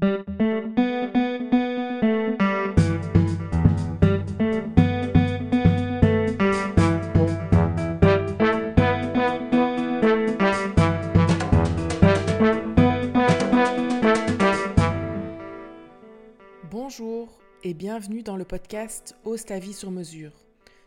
Bonjour et bienvenue dans le podcast Ose ta vie sur mesure.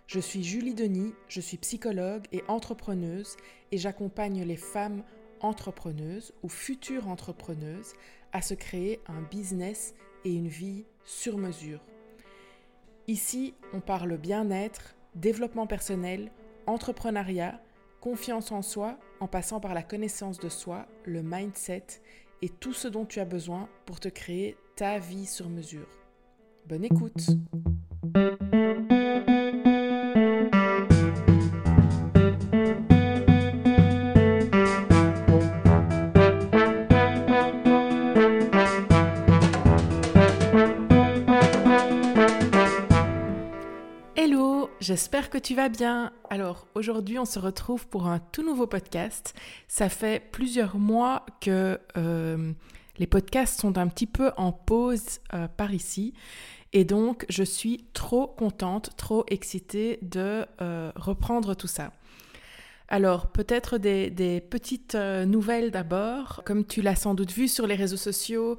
Je suis Julie Denis, je suis psychologue et entrepreneuse et j'accompagne les femmes entrepreneuses ou futures entrepreneuses à se créer un business et une vie sur mesure. Ici, on parle bien-être, développement personnel, entrepreneuriat, confiance en soi en passant par la connaissance de soi, le mindset et tout ce dont tu as besoin pour te créer ta vie sur mesure. Bonne écoute j'espère que tu vas bien. Alors aujourd'hui on se retrouve pour un tout nouveau podcast. Ça fait plusieurs mois que euh, les podcasts sont un petit peu en pause euh, par ici. Et donc je suis trop contente, trop excitée de euh, reprendre tout ça. Alors, peut-être des, des petites nouvelles d'abord. Comme tu l'as sans doute vu sur les réseaux sociaux,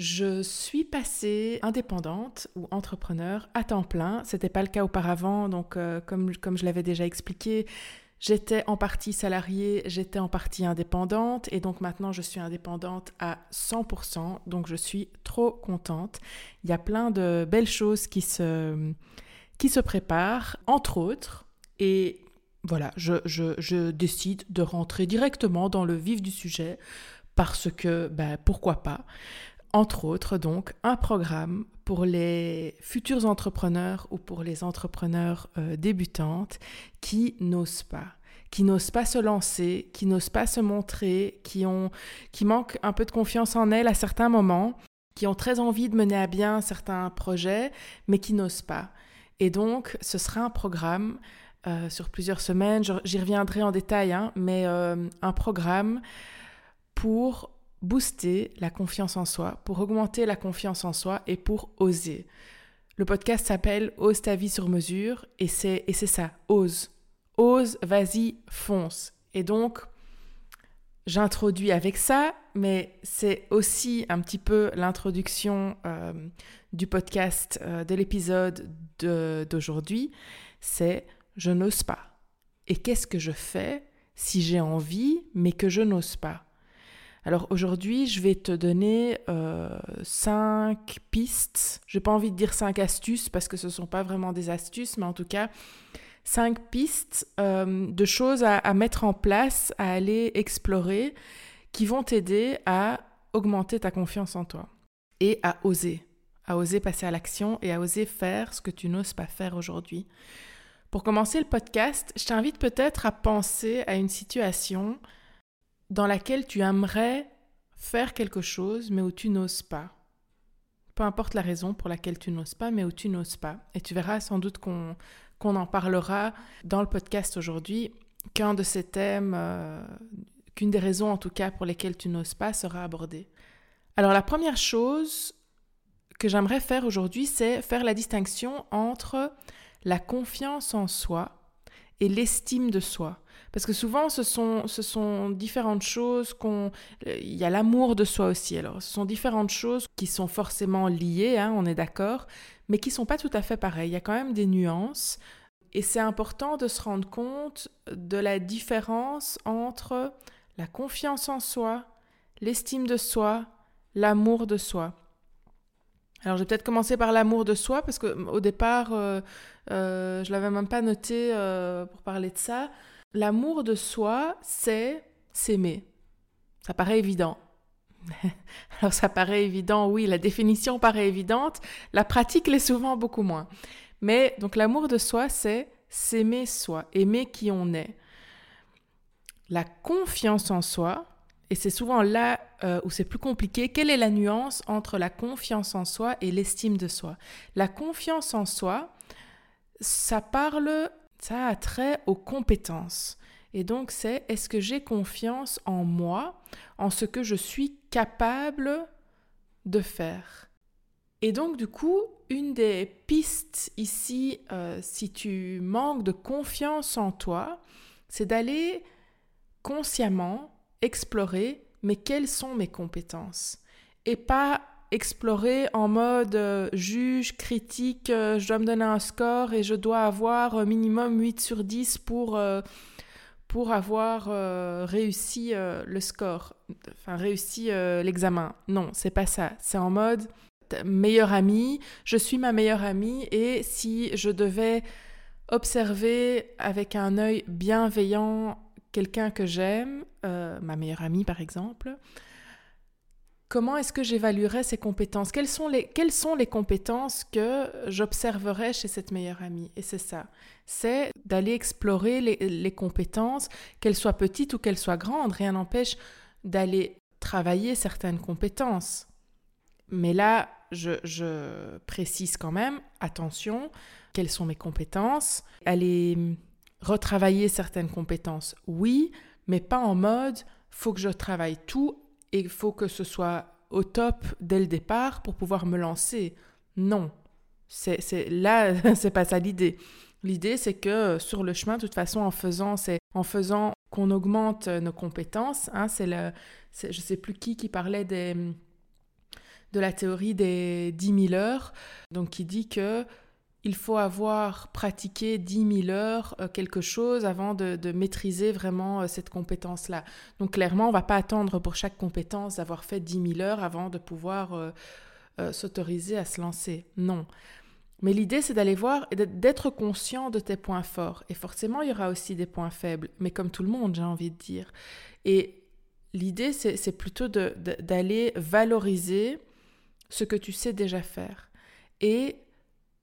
je suis passée indépendante ou entrepreneur à temps plein. C'était pas le cas auparavant, donc euh, comme, comme je l'avais déjà expliqué, j'étais en partie salariée, j'étais en partie indépendante et donc maintenant je suis indépendante à 100%. Donc je suis trop contente. Il y a plein de belles choses qui se, qui se préparent, entre autres. Et voilà, je, je, je décide de rentrer directement dans le vif du sujet parce que, ben, pourquoi pas entre autres donc un programme pour les futurs entrepreneurs ou pour les entrepreneurs euh, débutantes qui n'osent pas qui n'osent pas se lancer, qui n'osent pas se montrer, qui ont qui manquent un peu de confiance en elles à certains moments, qui ont très envie de mener à bien certains projets mais qui n'osent pas. Et donc ce sera un programme euh, sur plusieurs semaines, j'y reviendrai en détail, hein, mais euh, un programme pour booster la confiance en soi, pour augmenter la confiance en soi et pour oser. Le podcast s'appelle Ose ta vie sur mesure et c'est et c'est ça, ose. Ose, vas-y, fonce. Et donc j'introduis avec ça, mais c'est aussi un petit peu l'introduction euh, du podcast euh, de l'épisode d'aujourd'hui, c'est je n'ose pas. Et qu'est-ce que je fais si j'ai envie mais que je n'ose pas? Alors aujourd'hui, je vais te donner euh, cinq pistes. Je n'ai pas envie de dire cinq astuces parce que ce ne sont pas vraiment des astuces, mais en tout cas, cinq pistes euh, de choses à, à, mettre en place, à aller explorer, qui vont t'aider à augmenter ta confiance en toi et à oser, à oser passer à l'action et à oser faire ce que tu n'oses pas faire aujourd'hui. Pour commencer le podcast, je t'invite peut-être à penser à une situation dans laquelle tu aimerais faire quelque chose, mais où tu n'oses pas. Peu importe la raison pour laquelle tu n'oses pas, mais où tu n'oses pas. Et tu verras sans doute qu'on en parlera dans le podcast aujourd'hui, qu'un de ces thèmes, euh, qu'une des raisons en tout cas pour lesquelles tu n'oses pas sera abordée. Alors la première chose que j'aimerais faire aujourd'hui, c'est faire la distinction entre la confiance en soi et l'estime de soi. Parce que souvent, ce sont, différentes choses qu'on... Il y a l'amour de soi aussi. Alors, ce sont différentes choses qui sont forcément liées, hein, on est d'accord, mais qui ne sont pas tout à fait pareilles. Il y a quand même des nuances. Et c'est important de se rendre compte de la différence entre la confiance en soi, l'estime de soi, l'amour de soi. Alors, je vais peut-être commencer par l'amour de soi, parce qu'au départ, euh, euh, je l'avais même pas noté euh, pour parler de ça. L'amour de soi, c'est s'aimer. Ça paraît évident. Alors ça paraît évident, oui, la définition paraît évidente, la pratique l'est souvent beaucoup moins. Mais donc l'amour de soi, c'est s'aimer soi, aimer qui on est. La confiance en soi, et c'est souvent là euh, où c'est plus compliqué, quelle est la nuance entre la confiance en soi et l'estime de soi? La confiance en soi, ça parle ça a trait aux compétences. Et donc c'est est-ce que j'ai confiance en moi, en ce que je suis capable de faire? Et donc du coup, une des pistes ici, euh, si tu manques de confiance en toi, c'est d'aller consciemment explorer, mais quelles sont mes compétences? Et pas explorer en mode euh, juge, critique, euh, je dois me donner un score et je dois avoir minimum 8 sur 10 pour, euh, pour avoir réussi le score, enfin réussi l'examen. Non, c'est pas ça. C'est en mode meilleure amie, je suis ma meilleure amie et si je devais observer avec un œil bienveillant quelqu'un que j'aime, ma meilleure amie par exemple, comment est-ce que j'évaluerais ses compétences? Quelles sont, les, quelles sont les compétences que j'observerais chez cette meilleure amie? Et c'est ça, c'est d'aller explorer les, compétences, qu'elles soient petites ou qu'elles soient grandes. Rien n'empêche d'aller travailler certaines compétences. Mais là, je, je, précise quand même, attention, quelles sont mes compétences? Aller retravailler certaines compétences, oui, mais pas en mode faut que je travaille tout il faut que ce soit au top dès le départ pour pouvoir me lancer. Non, c'est, c'est là, c'est pas ça l'idée. L'idée, c'est que euh, sur le chemin, de toute façon, en faisant, c'est en faisant qu'on augmente euh, nos compétences. Hein, c'est le, je sais plus qui qui parlait des, de la théorie des 10 000 heures, donc qui dit que il faut avoir pratiqué 10 000 heures euh, quelque chose avant de, maîtriser vraiment euh, cette compétence-là. Donc clairement, on ne va pas attendre pour chaque compétence d'avoir fait 10 000 heures avant de pouvoir euh, s'autoriser à se lancer. Non. Mais l'idée, c'est d'aller voir et d'être conscient de tes points forts. Et forcément, il y aura aussi des points faibles, mais comme tout le monde, j'ai envie de dire. Et l'idée, c'est plutôt d'aller valoriser ce que tu sais déjà faire. Et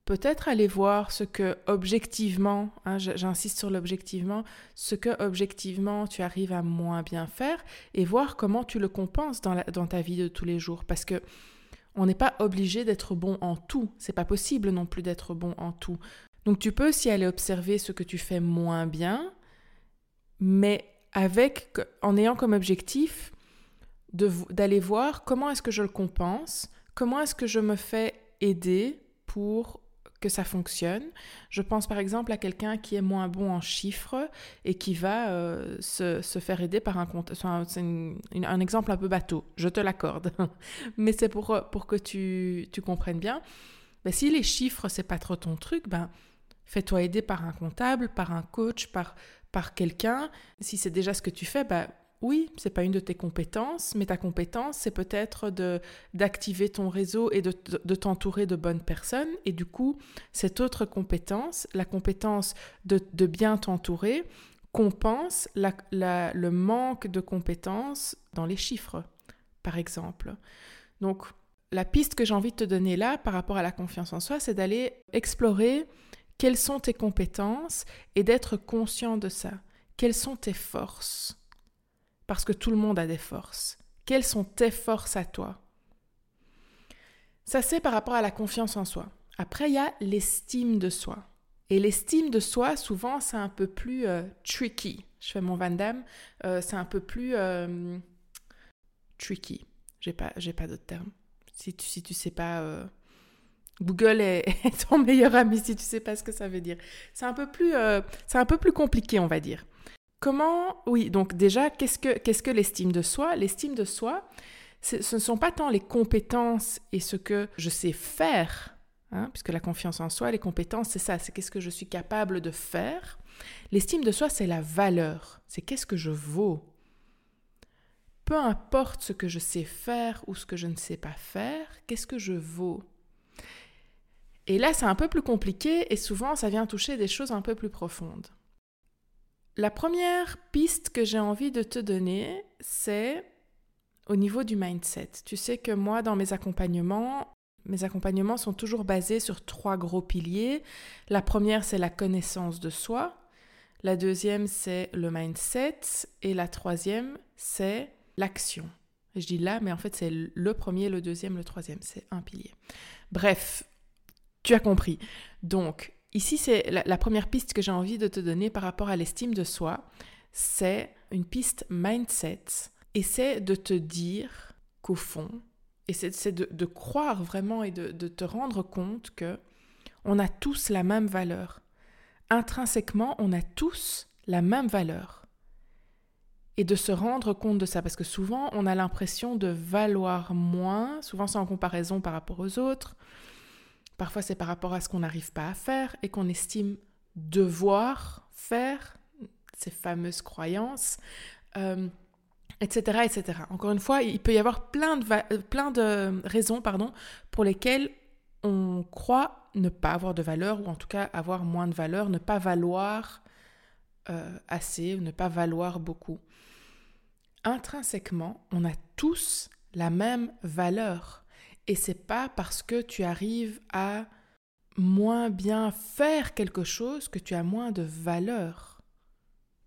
peut-être aller voir ce que objectivement, hein, j'insiste sur l'objectivement, ce que objectivement tu arrives à moins bien faire et voir comment tu le compenses dans, ta vie de tous les jours. Parce que on n'est pas obligé d'être bon en tout. C'est pas possible non plus d'être bon en tout. Donc tu peux aussi aller observer ce que tu fais moins bien, mais avec, en ayant comme objectif d'aller voir comment est-ce que je le compense, comment est-ce que je me fais aider pour que ça fonctionne. Je pense par exemple à quelqu'un qui est moins bon en chiffres et qui va euh, se, faire aider par un compte. C'est un, exemple un peu bateau, je te l'accorde. Mais c'est pour, pour que tu, tu comprennes bien. Ben, si les chiffres, c'est pas trop ton truc, ben, fais-toi aider par un comptable, par un coach, par, par quelqu'un. Si c'est déjà ce que tu fais, ben, oui, c'est pas une de tes compétences, mais ta compétence, c'est peut-être de d'activer ton réseau et de, t'entourer de bonnes personnes. Et du coup, cette autre compétence, la compétence de, bien t'entourer, compense le manque de compétences dans les chiffres, par exemple. Donc, la piste que j'ai envie de te donner là, par rapport à la confiance en soi, c'est d'aller explorer quelles sont tes compétences et d'être conscient de ça. Quelles sont tes forces? Parce que tout le monde a des forces. Quelles sont tes forces à toi? Ça, c'est par rapport à la confiance en soi. Après, il y a l'estime de soi. Et l'estime de soi, souvent, c'est un peu plus euh, tricky. Je fais mon Van Damme. Euh, c'est un peu plus euh, tricky. J'ai pas, j'ai pas d'autre terme. Si tu, si tu sais pas, Google est, ton meilleur ami si tu sais pas ce que ça veut dire. C'est un peu plus, c'est un peu plus compliqué, on va dire. Comment, oui, donc déjà, qu'est-ce que, qu'est-ce que l'estime de soi? L'estime de soi, ce ne sont pas tant les compétences et ce que je sais faire, hein, puisque la confiance en soi, les compétences, c'est ça, c'est qu'est-ce que je suis capable de faire. L'estime de soi, c'est la valeur, c'est qu'est-ce que je vaux. Peu importe ce que je sais faire ou ce que je ne sais pas faire, qu'est-ce que je vaux? Et là, c'est un peu plus compliqué et souvent, ça vient toucher des choses un peu plus profondes. La première piste que j'ai envie de te donner, c'est au niveau du mindset. Tu sais que moi, dans mes accompagnements, mes accompagnements sont toujours basés sur trois gros piliers. La première, c'est la connaissance de soi. La deuxième, c'est le mindset. Et la troisième, c'est l'action. Je dis là, mais en fait, c'est le premier, le deuxième, le troisième. C'est un pilier. Bref, tu as compris. Donc, Ici, c'est la, première piste que j'ai envie de te donner par rapport à l'estime de soi. C'est une piste mindset. Essaie de te dire qu'au fond, Et c'est de, croire vraiment et de, de te rendre compte que on a tous la même valeur. Intrinsèquement, on a tous la même valeur. Et de se rendre compte de ça, parce que souvent, on a l'impression de valoir moins, souvent c'est en comparaison par rapport aux autres, parfois c'est par rapport à ce qu'on n'arrive pas à faire et qu'on estime devoir faire, ces fameuses croyances, etc., euh, etc. Encore une fois, il peut y avoir plein de, euh, plein de raisons pardon, pour lesquelles on croit ne pas avoir de valeur, ou en tout cas avoir moins de valeur, ne pas valoir euh, assez, ou ne pas valoir beaucoup. Intrinsèquement, on a tous la même valeur. Et c'est pas parce que tu arrives à moins bien faire quelque chose que tu as moins de valeur.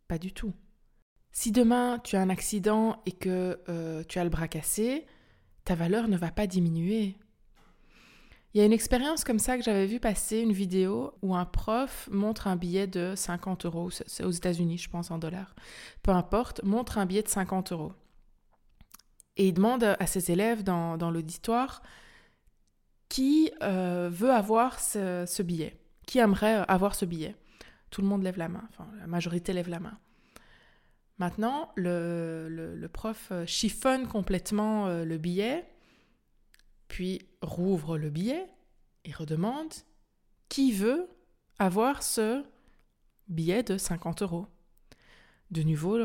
Pas du tout. Si demain tu as un accident et que euh, tu as le bras cassé, ta valeur ne va pas diminuer. Il y a une expérience comme ça que j'avais vu passer, une vidéo où un prof montre un billet de 50 euros, aux États-Unis, je pense, en dollars. Peu importe, montre un billet de 50 euros. Et il demande à ses élèves dans, l'auditoire qui euh, veut avoir ce, billet, qui aimerait avoir ce billet. Tout le monde lève la main, enfin la majorité lève la main. Maintenant, le prof chiffonne complètement euh, le billet puis rouvre le billet et redemande qui veut avoir ce billet de 50 euros. De nouveau,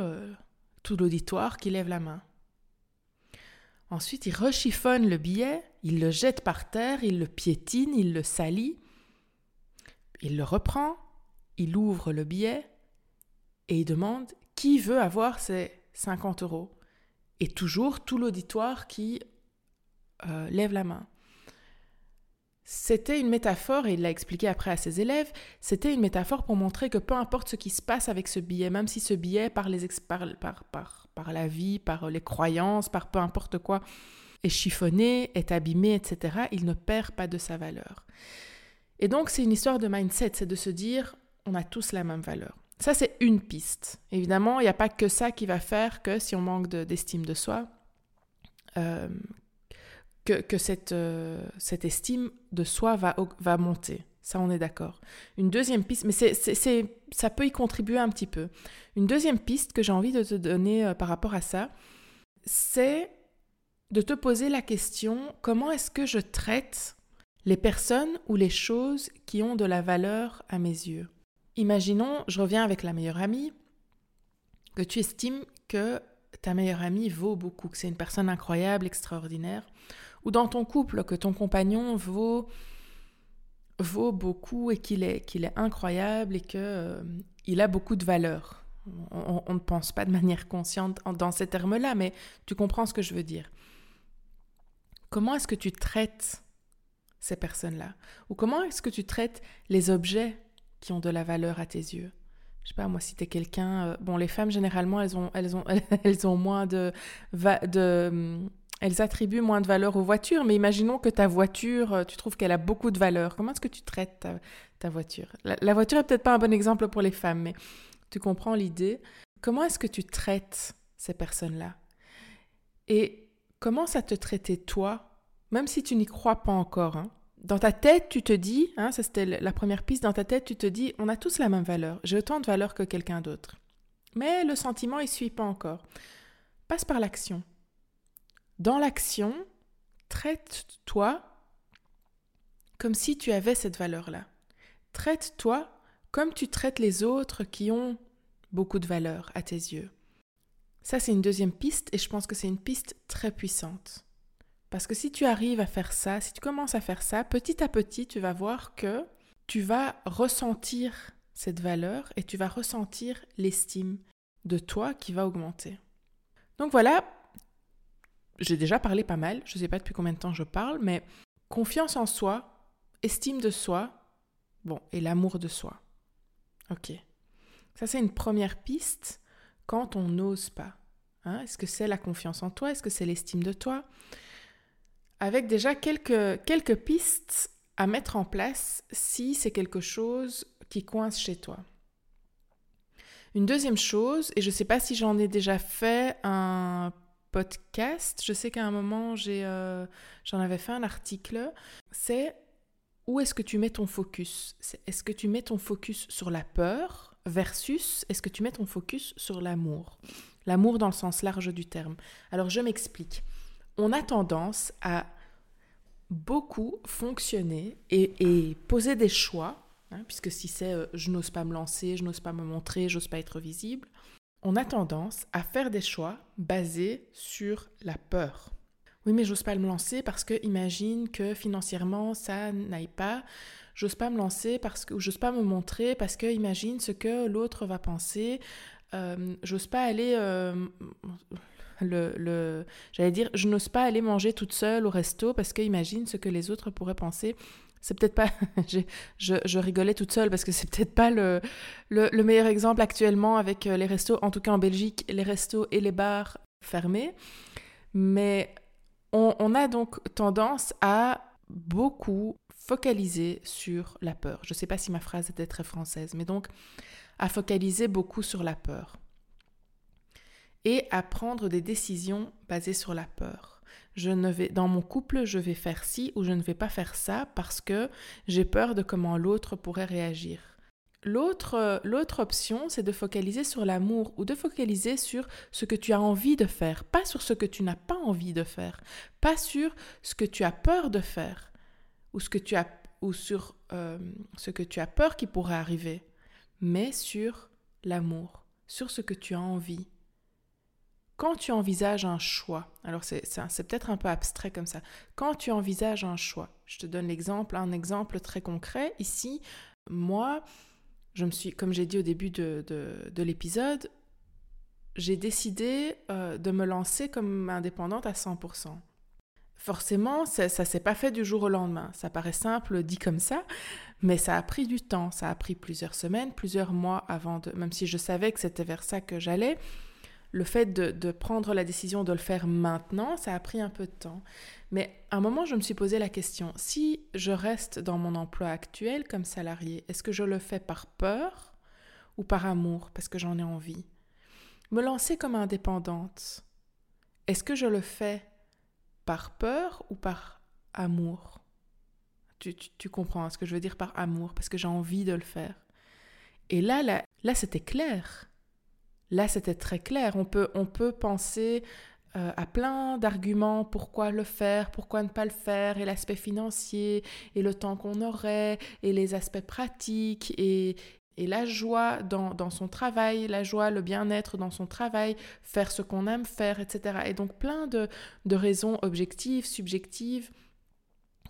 tout l'auditoire qui lève la main. Ensuite, il rechiffonne le billet, il le jette par terre, il le piétine, il le salit. Il le reprend, il ouvre le billet et il demande qui veut avoir ces 50 euros? Et toujours tout l'auditoire qui euh, lève la main. C'était une métaphore, et il l'a expliqué après à ses élèves, c'était une métaphore pour montrer que peu importe ce qui se passe avec ce billet, même si ce billet, par, les par, la vie, par les croyances, par peu importe quoi, est chiffonné, est abîmé, etc., il ne perd pas de sa valeur. Et donc c'est une histoire de mindset, c'est de se dire, on a tous la même valeur. Ça, c'est une piste. Évidemment, il n'y a pas que ça qui va faire que si on manque d'estime de, soi, euh, que, cette, euh, cette estime de soi va, va monter. Ça, on est d'accord. Une deuxième piste, mais c'est, ça peut y contribuer un petit peu. Une deuxième piste que j'ai envie de te donner euh, par rapport à ça, c'est de te poser la question, comment est-ce que je traite les personnes ou les choses qui ont de la valeur à mes yeux? Imaginons, je reviens avec la meilleure amie, que tu estimes que ta meilleure amie vaut beaucoup, que c'est une personne incroyable, extraordinaire ou dans ton couple, que ton compagnon vaut, vaut beaucoup et qu'il est, qu'il est incroyable et qu'il euh, il a beaucoup de valeur. On, ne pense pas de manière consciente dans ces termes-là, mais tu comprends ce que je veux dire. Comment est-ce que tu traites ces personnes-là? Ou comment est-ce que tu traites les objets qui ont de la valeur à tes yeux? Je sais pas moi si tu es quelqu'un euh, bon les femmes généralement elles ont moins de de elles attribuent moins de valeur aux voitures, mais imaginons que ta voiture, euh, tu trouves qu'elle a beaucoup de valeur. Comment est-ce que tu traites ta, voiture? La, voiture est peut-être pas un bon exemple pour les femmes, mais tu comprends l'idée. Comment est-ce que tu traites ces personnes-là? Et comment ça te traitait toi, même si tu n'y crois pas encore hein? Dans ta tête, tu te dis, hein, ça c'était la première piste, dans ta tête, tu te dis, on a tous la même valeur, j'ai autant de valeur que quelqu'un d'autre. Mais le sentiment, il suit pas encore. Passe par l'action. Dans l'action, traite-toi comme si tu avais cette valeur-là. Traite-toi comme tu traites les autres qui ont beaucoup de valeur à tes yeux. Ça, c'est une deuxième piste et je pense que c'est une piste très puissante. Parce que si tu arrives à faire ça, si tu commences à faire ça, petit à petit, tu vas voir que tu vas ressentir cette valeur et tu vas ressentir l'estime de toi qui va augmenter. Donc voilà, j'ai déjà parlé pas mal, je ne sais pas depuis combien de temps je parle, mais confiance en soi, estime de soi, bon, et l'amour de soi. Ok. Ça, c'est une première piste quand on n'ose pas. Hein. Est-ce que c'est la confiance en toi? Est-ce que c'est l'estime de toi? Avec déjà quelques, quelques pistes à mettre en place si c'est quelque chose qui coince chez toi. Une deuxième chose, et je ne sais pas si j'en ai déjà fait un Je sais qu'à un moment, euh, j'en avais fait un article. C'est où est-ce que tu mets ton focus? Est-ce que tu mets ton focus sur la peur versus est-ce que tu mets ton focus sur l'amour? L'amour dans le sens large du terme. Alors je m'explique. On a tendance à beaucoup fonctionner et, poser des choix, hein, puisque si c'est euh, je n'ose pas me lancer, je n'ose pas me montrer, j'ose pas être visible, on a tendance à faire des choix basés sur la peur. Oui, mais j'ose pas me lancer parce que imagine que financièrement ça n'aille pas. J'ose pas me lancer parce que j'ose pas me montrer parce que imagine ce que l'autre va penser. Euh, j'ose pas aller euh, le, le j'allais dire je n'ose pas aller manger toute seule au resto parce que imagine ce que les autres pourraient penser c'est peut-être pas. je, rigolais toute seule parce que c'est peut-être pas le, le, meilleur exemple actuellement avec euh, les restos, en tout cas en Belgique, les restos et les bars fermés. Mais on a donc tendance à beaucoup focaliser sur la peur. Je ne sais pas si ma phrase était très française, mais donc à focaliser beaucoup sur la peur et à prendre des décisions basées sur la peur je ne vais dans mon couple, je vais faire ci ou je ne vais pas faire ça parce que j'ai peur de comment l'autre pourrait réagir. L'autre, l'autre option, c'est de focaliser sur l'amour ou de focaliser sur ce que tu as envie de faire, pas sur ce que tu n'as pas envie de faire, pas sur ce que tu as peur de faire ou, ce que tu as, ou sur euh, ce que tu as peur qui pourrait arriver, mais sur l'amour, sur ce que tu as envie. Quand tu envisages un choix, alors c'est peut-être un peu abstrait comme ça, quand tu envisages un choix, je te donne l'exemple, un exemple très concret. Ici, moi, je me suis, comme j'ai dit au début de, de, l'épisode, j'ai décidé euh, de me lancer comme indépendante à 100%. Forcément, ça ne s'est pas fait du jour au lendemain. Ça paraît simple dit comme ça, mais ça a pris du temps. Ça a pris plusieurs semaines, plusieurs mois avant de... Même si je savais que c'était vers ça que j'allais, le fait de, prendre la décision de le faire maintenant, ça a pris un peu de temps. Mais à un moment, je me suis posé la question, si je reste dans mon emploi actuel comme salarié, est-ce que je le fais par peur ou par amour, parce que j'en ai envie? Me lancer comme indépendante, est-ce que je le fais par peur ou par amour? Tu, comprends ce que je veux dire par amour, parce que j'ai envie de le faire. Et là, là, là c'était clair. Là, c'était très clair. On peut, on peut penser euh, à plein d'arguments pourquoi le faire, pourquoi ne pas le faire, et l'aspect financier, et le temps qu'on aurait, et les aspects pratiques, et, et la joie dans, dans, son travail, la joie, le bien-être dans son travail, faire ce qu'on aime faire, etc. Et donc plein de, de raisons objectives, subjectives,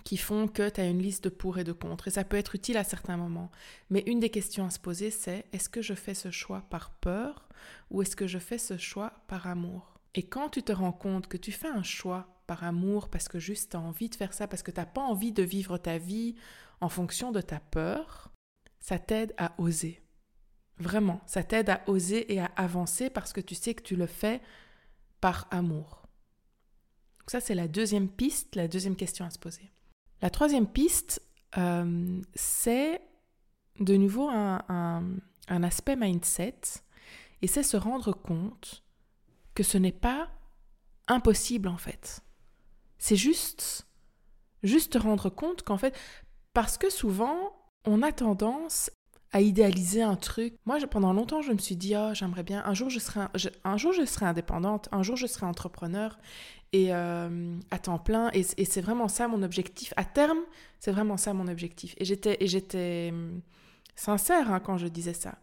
qui font que tu as une liste de pour et de contre. Et ça peut être utile à certains moments. Mais une des questions à se poser, c'est est-ce que je fais ce choix par peur ou est-ce que je fais ce choix par amour? Et quand tu te rends compte que tu fais un choix par amour parce que juste tu as envie de faire ça, parce que tu n'as pas envie de vivre ta vie en fonction de ta peur, ça t'aide à oser. Vraiment, ça t'aide à oser et à avancer parce que tu sais que tu le fais par amour. Donc ça, c'est la deuxième piste, la deuxième question à se poser. La troisième piste, euh, c'est de nouveau un, aspect mindset, et c'est se rendre compte que ce n'est pas impossible en fait. C'est juste, juste te rendre compte qu'en fait, parce que souvent, on a tendance à idéaliser un truc. Moi, pendant longtemps, je me suis dit, oh, j'aimerais bien, un jour je, serai, jour je serai indépendante, un jour je serai entrepreneur et euh, à temps plein. Et, c'est vraiment ça mon objectif. À terme, c'est vraiment ça mon objectif. Et j'étais, j'étais hum, sincère hein, quand je disais ça.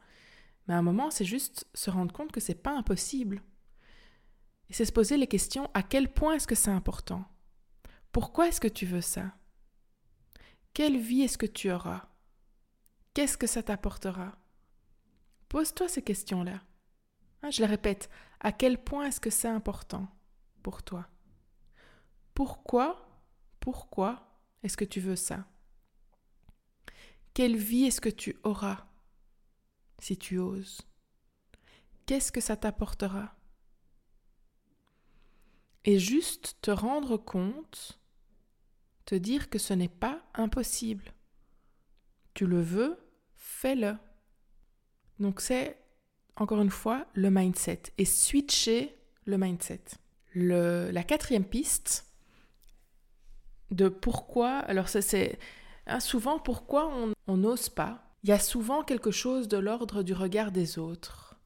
Mais à un moment, c'est juste se rendre compte que c'est pas impossible. Et c'est se poser les questions à quel point est-ce que c'est important? Pourquoi est-ce que tu veux ça? Quelle vie est-ce que tu auras? Qu'est-ce que ça t'apportera? Pose-toi ces questions-là. Hein, je les répète, à quel point est-ce que c'est important pour toi? Pourquoi, pourquoi est-ce que tu veux ça? Quelle vie est-ce que tu auras si tu oses? Qu'est-ce que ça t'apportera? Et juste te rendre compte, te dire que ce n'est pas impossible. Tu le veux, fais-le. Donc c'est, encore une fois, le mindset. Et switcher le mindset. la quatrième piste de pourquoi, alors ça c'est hein, souvent pourquoi on n'ose pas? Il y a souvent quelque chose de l'ordre du regard des autres.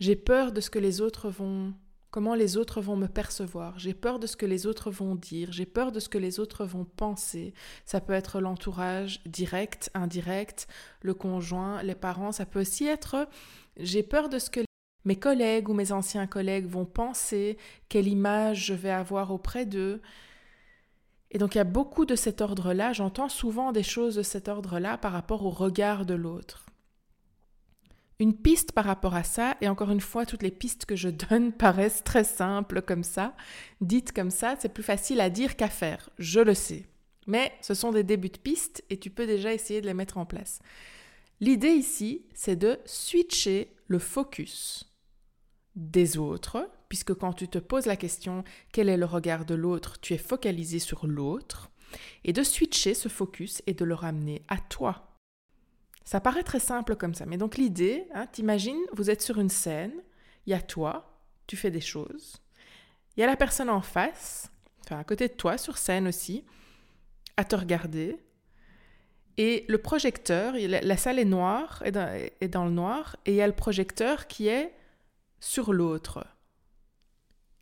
J'ai peur de ce que les autres vont comment les autres vont me percevoir, j'ai peur de ce que les autres vont dire, j'ai peur de ce que les autres vont penser. Ça peut être l'entourage direct, indirect, le conjoint, les parents, ça peut aussi être j'ai peur de ce que mes collègues ou mes anciens collègues vont penser, quelle image je vais avoir auprès d'eux. Et donc il y a beaucoup de cet ordre-là, j'entends souvent des choses de cet ordre-là par rapport au regard de l'autre. Une piste par rapport à ça, et encore une fois, toutes les pistes que je donne paraissent très simples comme ça, dites comme ça, c'est plus facile à dire qu'à faire, je le sais. Mais ce sont des débuts de pistes et tu peux déjà essayer de les mettre en place. L'idée ici, c'est de switcher le focus des autres, puisque quand tu te poses la question quel est le regard de l'autre, tu es focalisé sur l'autre, et de switcher ce focus et de le ramener à toi. Ça paraît très simple comme ça, mais donc l'idée, hein, t'imagines, vous êtes sur une scène, il y a toi, tu fais des choses, il y a la personne en face, enfin à côté de toi, sur scène aussi, à te regarder, et le projecteur, la salle est noire, est dans, le noir, et il y a le projecteur qui est sur l'autre.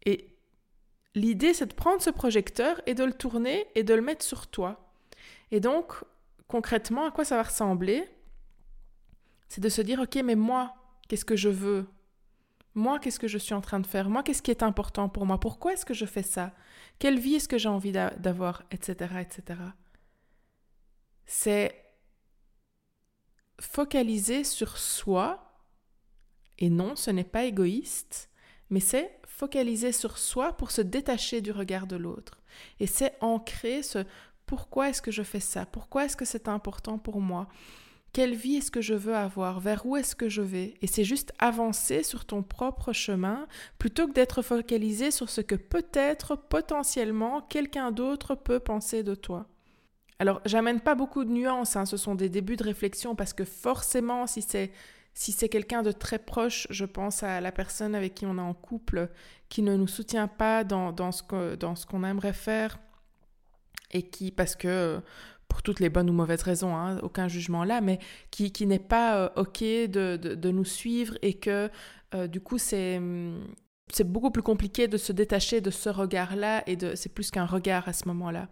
Et l'idée, c'est de prendre ce projecteur et de le tourner et de le mettre sur toi. Et donc, concrètement, à quoi ça va ressembler? C'est de se dire, ok, mais moi, qu'est-ce que je veux? Moi, qu'est-ce que je suis en train de faire? Moi, qu'est-ce qui est important pour moi? Pourquoi est-ce que je fais ça? Quelle vie est-ce que j'ai envie d'avoir? Etc. etc c'est focaliser sur soi, et non, ce n'est pas égoïste, mais c'est focaliser sur soi pour se détacher du regard de l'autre. Et c'est ancrer ce pourquoi est-ce que je fais ça? Pourquoi est-ce que c'est important pour moi? Quelle vie est-ce que je veux avoir? Vers où est-ce que je vais? Et c'est juste avancer sur ton propre chemin plutôt que d'être focalisé sur ce que peut-être potentiellement quelqu'un d'autre peut penser de toi. Alors, j'amène pas beaucoup de nuances, hein, ce sont des débuts de réflexion parce que forcément, si c'est si c'est quelqu'un de très proche, je pense à la personne avec qui on est en couple, qui ne nous soutient pas dans, dans ce qu'on aimerait faire, et qui, parce que, pour toutes les bonnes ou mauvaises raisons, hein, aucun jugement là, mais qui, qui n'est pas euh, OK de, de, nous suivre, et que, euh, du coup, c'est... C'est beaucoup plus compliqué de se détacher de ce regard-là et de c'est plus qu'un regard à ce moment-là.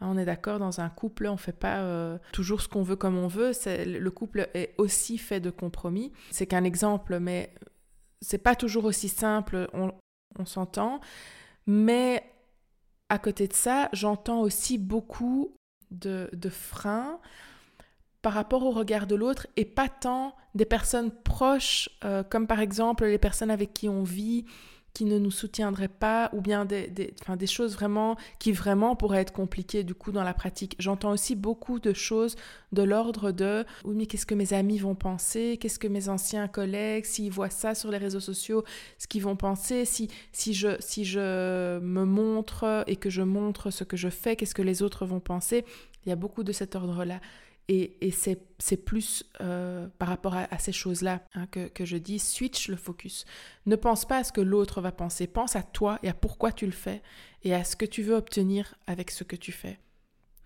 Hein, on est d'accord, dans un couple, on ne fait pas euh, toujours ce qu'on veut comme on veut. Le couple est aussi fait de compromis. C'est qu'un exemple, mais c'est pas toujours aussi simple, on, s'entend. Mais à côté de ça, j'entends aussi beaucoup de, freins par rapport au regard de l'autre et pas tant des personnes proches, euh, comme par exemple les personnes avec qui on vit, qui ne nous soutiendraient pas ou bien des, des, enfin, des choses vraiment qui vraiment pourraient être compliquées du coup dans la pratique. J'entends aussi beaucoup de choses de l'ordre de oui mais qu'est-ce que mes amis vont penser, qu'est-ce que mes anciens collègues, s'ils voient ça sur les réseaux sociaux, ce qu'ils vont penser, si, si, je, si je me montre et que je montre ce que je fais, qu'est-ce que les autres vont penser? Il y a beaucoup de cet ordre-là. Et, c'est plus euh, par rapport à, ces choses-là hein, que, je dis, switch le focus. Ne pense pas à ce que l'autre va penser, pense à toi et à pourquoi tu le fais et à ce que tu veux obtenir avec ce que tu fais.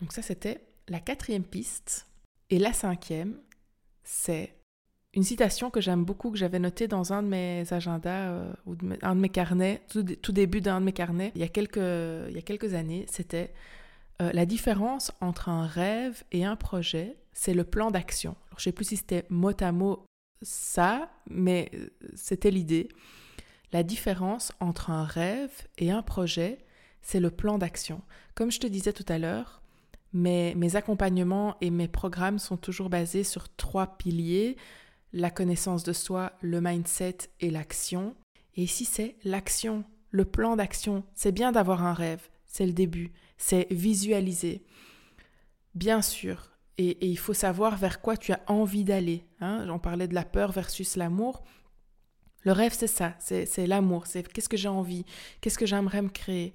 Donc ça, c'était la quatrième piste. Et la cinquième, c'est une citation que j'aime beaucoup, que j'avais notée dans un de mes agendas euh, ou un de mes carnets, tout, début d'un de mes carnets, il y a quelques années, c'était euh, la différence entre un rêve et un projet, c'est le plan d'action. Je ne sais plus si c'était mot à mot ça, mais euh, c'était l'idée. La différence entre un rêve et un projet, c'est le plan d'action. Comme je te disais tout à l'heure, mes, mes accompagnements et mes programmes sont toujours basés sur trois piliers, la connaissance de soi, le mindset et l'action. Et ici, c'est l'action, le plan d'action. C'est bien d'avoir un rêve, c'est le début c'est visualiser. Bien sûr, et, il faut savoir vers quoi tu as envie d'aller. Hein. J'en parlais de la peur versus l'amour. Le rêve, c'est ça, c'est l'amour, c'est qu'est-ce que j'ai envie, qu'est-ce que j'aimerais me créer?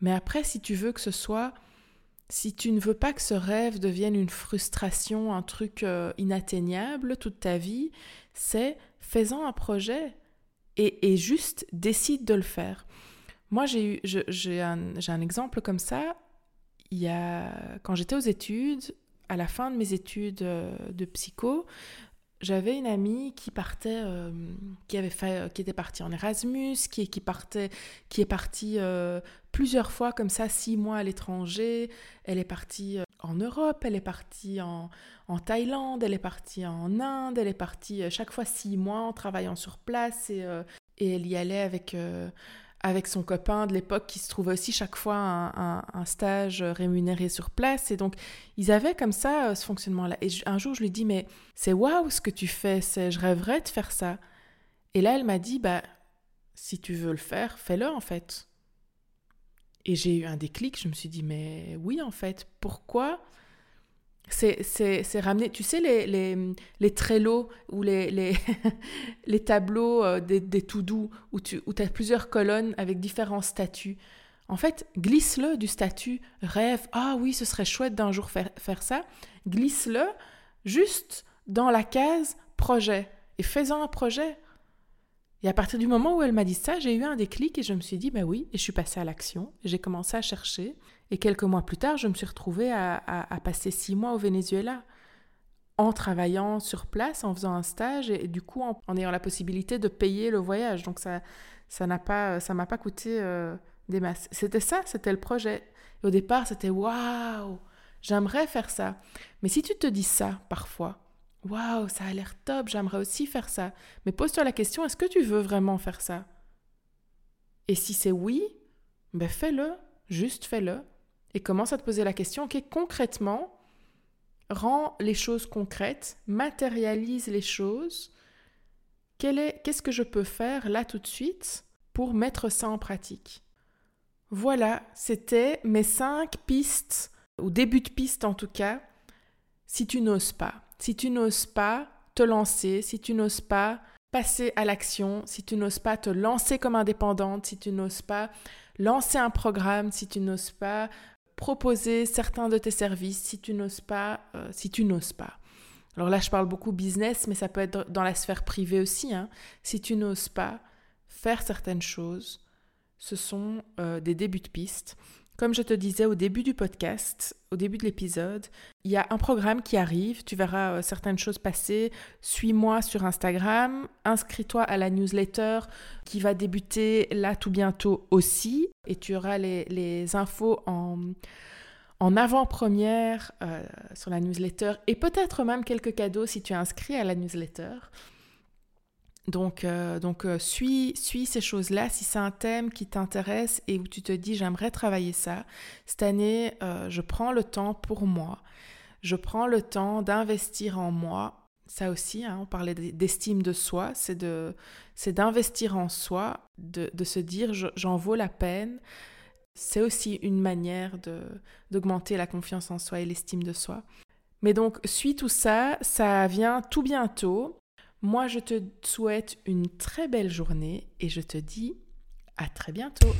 Mais après, si tu veux que ce soit, si tu ne veux pas que ce rêve devienne une frustration, un truc euh, inatteignable toute ta vie, c'est faisant un projet et, et juste décide de le faire. Moi, j'ai eu, j'ai un, un, exemple comme ça. Il y a, quand j'étais aux études, à la fin de mes études euh, de psycho, j'avais une amie qui partait, euh, qui avait fait, euh, qui était partie en Erasmus, qui, qui partait, qui est partie plusieurs fois comme ça, six mois à l'étranger. Elle est partie en Europe, elle est partie en, en, Thaïlande, elle est partie en Inde, elle est partie chaque fois six mois en travaillant sur place et, et elle y allait avec avec son copain de l'époque qui se trouvait aussi chaque fois un, stage rémunéré sur place. Et donc, ils avaient comme ça euh, ce fonctionnement-là. Et un jour, je lui dis, mais c'est waouh ce que tu fais, c'est, je rêverais de faire ça. Et là, elle m'a dit, bah, si tu veux le faire, fais-le en fait. Et j'ai eu un déclic, je me suis dit, mais oui, en fait, pourquoi c'est ramener, tu sais, les, les, les ou les, les, les tableaux euh, des, des tout doux où tu où as plusieurs colonnes avec différents statuts. En fait, glisse-le du statut rêve. Ah oui, ce serait chouette d'un jour faire, faire ça. Glisse-le juste dans la case projet et fais-en un projet. Et à partir du moment où elle m'a dit ça, j'ai eu un déclic et je me suis dit, ben oui, et je suis passée à l'action. J'ai commencé à chercher. Et quelques mois plus tard, je me suis retrouvée à, passer six mois au Venezuela en travaillant sur place, en faisant un stage et, du coup en, ayant la possibilité de payer le voyage. Donc ça ça n'a pas ça m'a pas coûté euh, des masses. C'était ça, c'était le projet. Et au départ, c'était waouh, j'aimerais faire ça. Mais si tu te dis ça parfois, Waouh, ça a l'air top, j'aimerais aussi faire ça. Mais pose-toi la question, est-ce que tu veux vraiment faire ça? Et si c'est oui, ben fais-le, juste fais-le. Et commence à te poser la question, ok, concrètement, rends les choses concrètes, matérialise les choses. Qu'est-ce que je peux faire là tout de suite pour mettre ça en pratique? Voilà, c'était mes cinq pistes, ou début de piste en tout cas, si tu n'oses pas si tu n'oses pas te lancer, si tu n'oses pas passer à l'action, si tu n'oses pas te lancer comme indépendante, si tu n'oses pas lancer un programme, si tu n'oses pas proposer certains de tes services, si tu n'oses pas, euh, si tu n'oses pas. Alors là, je parle beaucoup business, mais ça peut être dans la sphère privée aussi. Hein. Si tu n'oses pas faire certaines choses, ce sont euh, des débuts de piste. Comme je te disais au début du podcast, au début de l'épisode, il y a un programme qui arrive, tu verras euh, certaines choses passer. Suis-moi sur Instagram, inscris-toi à la newsletter qui va débuter là tout bientôt aussi, et tu auras les, infos en, avant-première euh, sur la newsletter, et peut-être même quelques cadeaux si tu es inscrit à la newsletter. Donc, euh, donc euh, suis, suis ces choses-là. Si c'est un thème qui t'intéresse et où tu te dis j'aimerais travailler ça, cette année, euh, je prends le temps pour moi. Je prends le temps d'investir en moi. Ça aussi, hein, on parlait d'estime de soi, c'est d'investir en soi, de, de se dire j'en vaux la peine. C'est aussi une manière d'augmenter la confiance en soi et l'estime de soi. Mais donc, suis tout ça, ça vient tout bientôt. Moi, je te souhaite une très belle journée et je te dis à très bientôt.